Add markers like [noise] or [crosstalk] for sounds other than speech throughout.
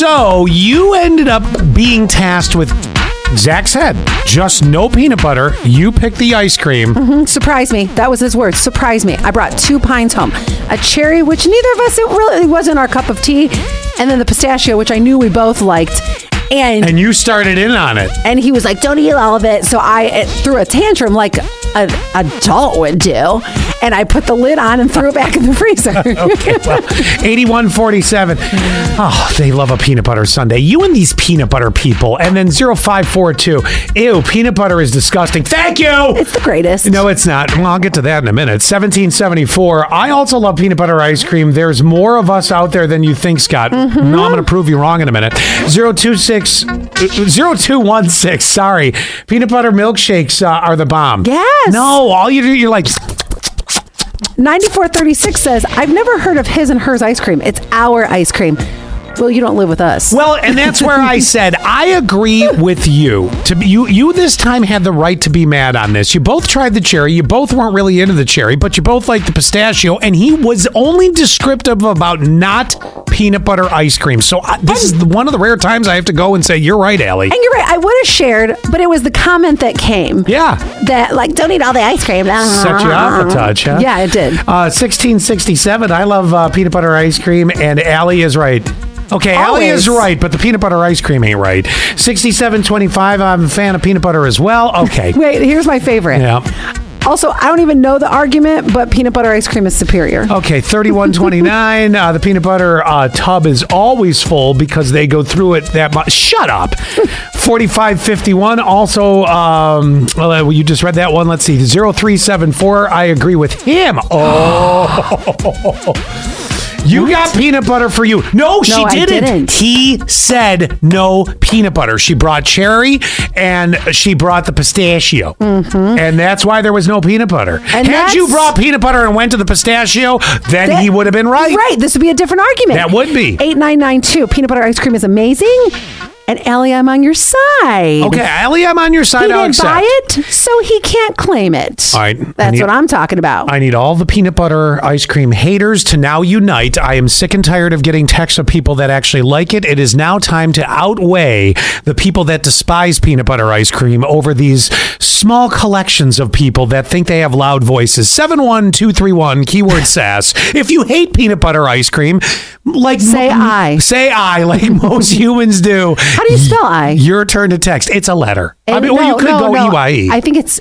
So you ended up being tasked with. Zach said, just no peanut butter. You picked the ice cream. Mm-hmm. Surprise me. That was his word. Surprise me. I brought two pines home. A cherry, which neither of us, it really wasn't our cup of tea. And then the pistachio, which I knew we both liked. And And you started in on it. and he was like, "Don't eat all of it." So I threw a tantrum like an adult would do, and I put the lid on and threw it back in the freezer. [laughs] Okay, well, 8147. Oh, they love a peanut butter sundae. You and these peanut butter people. And then 0542. Ew, peanut butter is disgusting. Thank you. it's the greatest. No, it's not. Well, I'll get to that in a minute. 1774. I also love peanut butter ice cream. There's more of us out there than you think, Scott. Mm-hmm. No, I'm going to prove you wrong in a minute. 026 0216. Sorry. Peanut butter milkshakes uh, are the bomb. Yes. No, all you do, you're like, 9436 says, I've never heard of his and hers ice cream. It's our ice cream. Well, you don't live with us. Well, and that's where I [laughs] said I agree with you. To be, you, you this time had the right to be mad on this. You both tried the cherry. You both weren't really into the cherry, but you both liked the pistachio. And he was only descriptive about not peanut butter ice cream. So I, this is the, one of the rare times I have to go and say you're right, Allie. and you're right. I would have shared, but it was the comment that came Yeah. that, like, don't eat all the ice cream. Set you off a touch, huh? Yeah, it did. Uh, 1667. I love uh, peanut butter ice cream, and Allie is right. Okay, Allie is right, but the peanut butter ice cream ain't right. 6725. I'm a fan of peanut butter as well. Okay. [laughs] Wait, here's my favorite. Yeah. Also, I don't even know the argument, but peanut butter ice cream is superior. Okay, 3129. uh, the peanut butter uh, tub is always full because they go through it that much. Shut up. [laughs] 4551. Also, um, well, uh, you just read that one. Let's see. 0374. I agree with him. Oh. [laughs] You got peanut butter for you. No, she I didn't. didn't. He said no peanut butter. She brought cherry and she brought the pistachio. And that's why there was no peanut butter. Mm-hmm. And Had you brought peanut butter and went to the pistachio, then That- he would have been right. Right. This would be a different argument. That would be. 8992. Peanut butter ice cream is amazing. And Allie, I'm on your side. Okay, Allie, I'm on your side. He I'll didn't accept. buy it, so he can't claim it. All right. That's need- what I'm talking about. I need all the peanut butter ice cream haters to now unite. I am sick and tired of getting texts of people that actually like it. It is now time to outweigh the people that despise peanut butter ice cream over these small collections of people that think they have loud voices. 71231 keyword [laughs] sass. If you hate peanut butter ice cream, like Say I. Say I like [laughs] most humans do. How do you spell I? Your turn to text. It's a letter. I And mean, or you could no, go no. EYE. I think it's.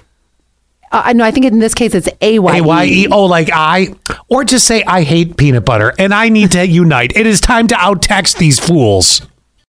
Uh, no, I think in this case it's A Y A Y E. Oh, like I, or just say I hate peanut butter and I need to [laughs] unite. It is time to out text these fools.